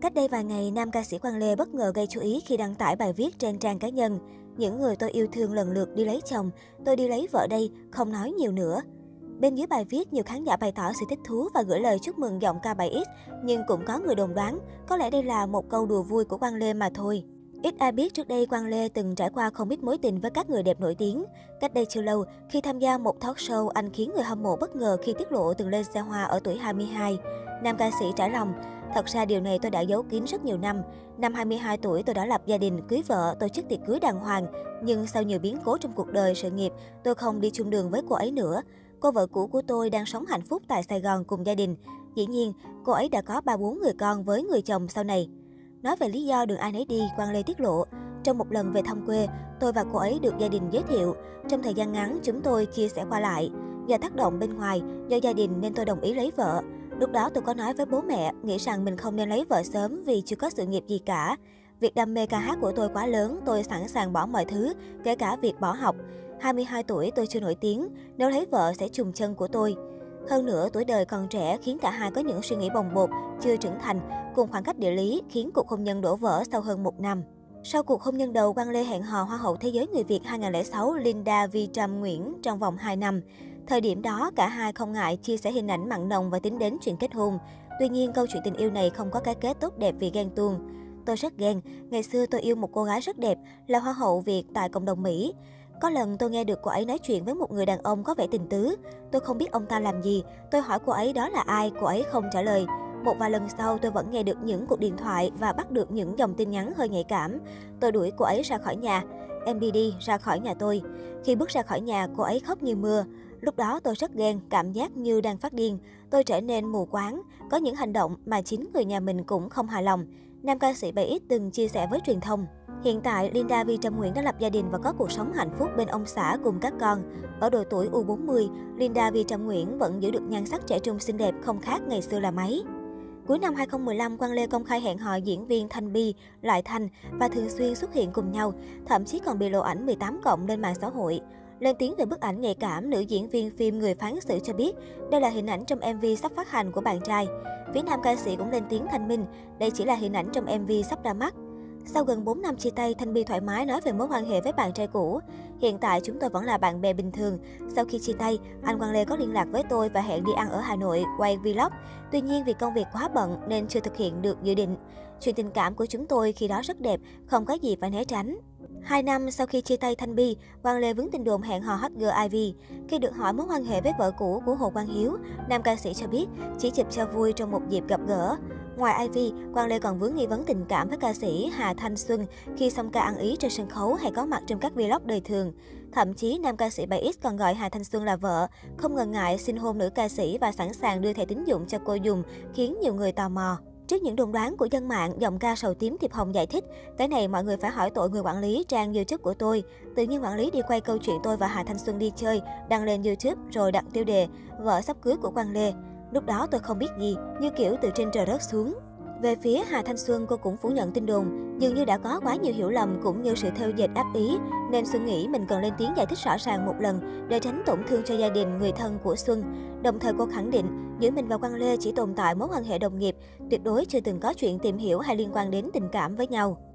Cách đây vài ngày, nam ca sĩ Quang Lê bất ngờ gây chú ý khi đăng tải bài viết trên trang cá nhân. Những người tôi yêu thương lần lượt đi lấy chồng, tôi đi lấy vợ đây, không nói nhiều nữa. Bên dưới bài viết, nhiều khán giả bày tỏ sự thích thú và gửi lời chúc mừng giọng ca 7X, nhưng cũng có người đồn đoán, có lẽ đây là một câu đùa vui của Quang Lê mà thôi. Ít ai biết trước đây Quang Lê từng trải qua không ít mối tình với các người đẹp nổi tiếng. Cách đây chưa lâu, khi tham gia một talk show, anh khiến người hâm mộ bất ngờ khi tiết lộ từng lên xe hoa ở tuổi 22. Nam ca sĩ trả lòng, Thật ra điều này tôi đã giấu kín rất nhiều năm. Năm 22 tuổi tôi đã lập gia đình, cưới vợ, tổ chức tiệc cưới đàng hoàng. Nhưng sau nhiều biến cố trong cuộc đời, sự nghiệp, tôi không đi chung đường với cô ấy nữa. Cô vợ cũ của tôi đang sống hạnh phúc tại Sài Gòn cùng gia đình. Dĩ nhiên, cô ấy đã có 3-4 người con với người chồng sau này. Nói về lý do đường ai nấy đi, Quang Lê tiết lộ. Trong một lần về thăm quê, tôi và cô ấy được gia đình giới thiệu. Trong thời gian ngắn, chúng tôi chia sẻ qua lại. Do tác động bên ngoài, do gia đình nên tôi đồng ý lấy vợ. Lúc đó tôi có nói với bố mẹ, nghĩ rằng mình không nên lấy vợ sớm vì chưa có sự nghiệp gì cả. Việc đam mê ca hát của tôi quá lớn, tôi sẵn sàng bỏ mọi thứ, kể cả việc bỏ học. 22 tuổi tôi chưa nổi tiếng, nếu lấy vợ sẽ trùng chân của tôi. Hơn nữa, tuổi đời còn trẻ khiến cả hai có những suy nghĩ bồng bột, chưa trưởng thành, cùng khoảng cách địa lý khiến cuộc hôn nhân đổ vỡ sau hơn một năm. Sau cuộc hôn nhân đầu, Quang Lê hẹn hò Hoa hậu Thế giới người Việt 2006 Linda Vi Trâm Nguyễn trong vòng 2 năm. Thời điểm đó, cả hai không ngại chia sẻ hình ảnh mặn nồng và tính đến chuyện kết hôn. Tuy nhiên, câu chuyện tình yêu này không có cái kết tốt đẹp vì ghen tuông. Tôi rất ghen. Ngày xưa tôi yêu một cô gái rất đẹp, là hoa hậu Việt tại cộng đồng Mỹ. Có lần tôi nghe được cô ấy nói chuyện với một người đàn ông có vẻ tình tứ. Tôi không biết ông ta làm gì. Tôi hỏi cô ấy đó là ai, cô ấy không trả lời. Một vài lần sau tôi vẫn nghe được những cuộc điện thoại và bắt được những dòng tin nhắn hơi nhạy cảm. Tôi đuổi cô ấy ra khỏi nhà. Em đi đi, ra khỏi nhà tôi. Khi bước ra khỏi nhà, cô ấy khóc như mưa. Lúc đó tôi rất ghen, cảm giác như đang phát điên. Tôi trở nên mù quáng, có những hành động mà chính người nhà mình cũng không hài lòng. Nam ca sĩ 7X từng chia sẻ với truyền thông. Hiện tại, Linda Vi Trâm Nguyễn đã lập gia đình và có cuộc sống hạnh phúc bên ông xã cùng các con. Ở độ tuổi U40, Linda Vi Trâm Nguyễn vẫn giữ được nhan sắc trẻ trung xinh đẹp không khác ngày xưa là mấy. Cuối năm 2015, Quang Lê công khai hẹn hò diễn viên Thanh Bi, Lại Thanh và thường xuyên xuất hiện cùng nhau, thậm chí còn bị lộ ảnh 18 cộng lên mạng xã hội. Lên tiếng về bức ảnh nhạy cảm, nữ diễn viên phim Người phán xử cho biết đây là hình ảnh trong MV sắp phát hành của bạn trai. Phía nam ca sĩ cũng lên tiếng thanh minh, đây chỉ là hình ảnh trong MV sắp ra mắt. Sau gần 4 năm chia tay, Thanh Bi thoải mái nói về mối quan hệ với bạn trai cũ. Hiện tại chúng tôi vẫn là bạn bè bình thường. Sau khi chia tay, anh Quang Lê có liên lạc với tôi và hẹn đi ăn ở Hà Nội, quay vlog. Tuy nhiên vì công việc quá bận nên chưa thực hiện được dự định. Chuyện tình cảm của chúng tôi khi đó rất đẹp, không có gì phải né tránh. Hai năm sau khi chia tay Thanh Bi, Quang Lê vướng tin đồn hẹn hò hot girl Ivy. Khi được hỏi mối quan hệ với vợ cũ của Hồ Quang Hiếu, nam ca sĩ cho biết chỉ chụp cho vui trong một dịp gặp gỡ. Ngoài Ivy, Quang Lê còn vướng nghi vấn tình cảm với ca sĩ Hà Thanh Xuân khi song ca ăn ý trên sân khấu hay có mặt trong các vlog đời thường. Thậm chí, nam ca sĩ 7X còn gọi Hà Thanh Xuân là vợ, không ngần ngại xin hôn nữ ca sĩ và sẵn sàng đưa thẻ tín dụng cho cô dùng, khiến nhiều người tò mò. Trước những đồn đoán của dân mạng, giọng ca sầu tím Thiệp Hồng giải thích, cái này mọi người phải hỏi tội người quản lý trang YouTube của tôi. Tự nhiên quản lý đi quay câu chuyện tôi và Hà Thanh Xuân đi chơi, đăng lên YouTube rồi đặt tiêu đề vợ sắp cưới của Quang Lê. Lúc đó tôi không biết gì, như kiểu từ trên trời rớt xuống. Về phía Hà Thanh Xuân, cô cũng phủ nhận tin đồn, dường như đã có quá nhiều hiểu lầm cũng như sự theo dệt ác ý, nên Xuân nghĩ mình cần lên tiếng giải thích rõ ràng một lần để tránh tổn thương cho gia đình, người thân của Xuân. Đồng thời cô khẳng định, giữa mình và Quang Lê chỉ tồn tại mối quan hệ đồng nghiệp, tuyệt đối chưa từng có chuyện tìm hiểu hay liên quan đến tình cảm với nhau.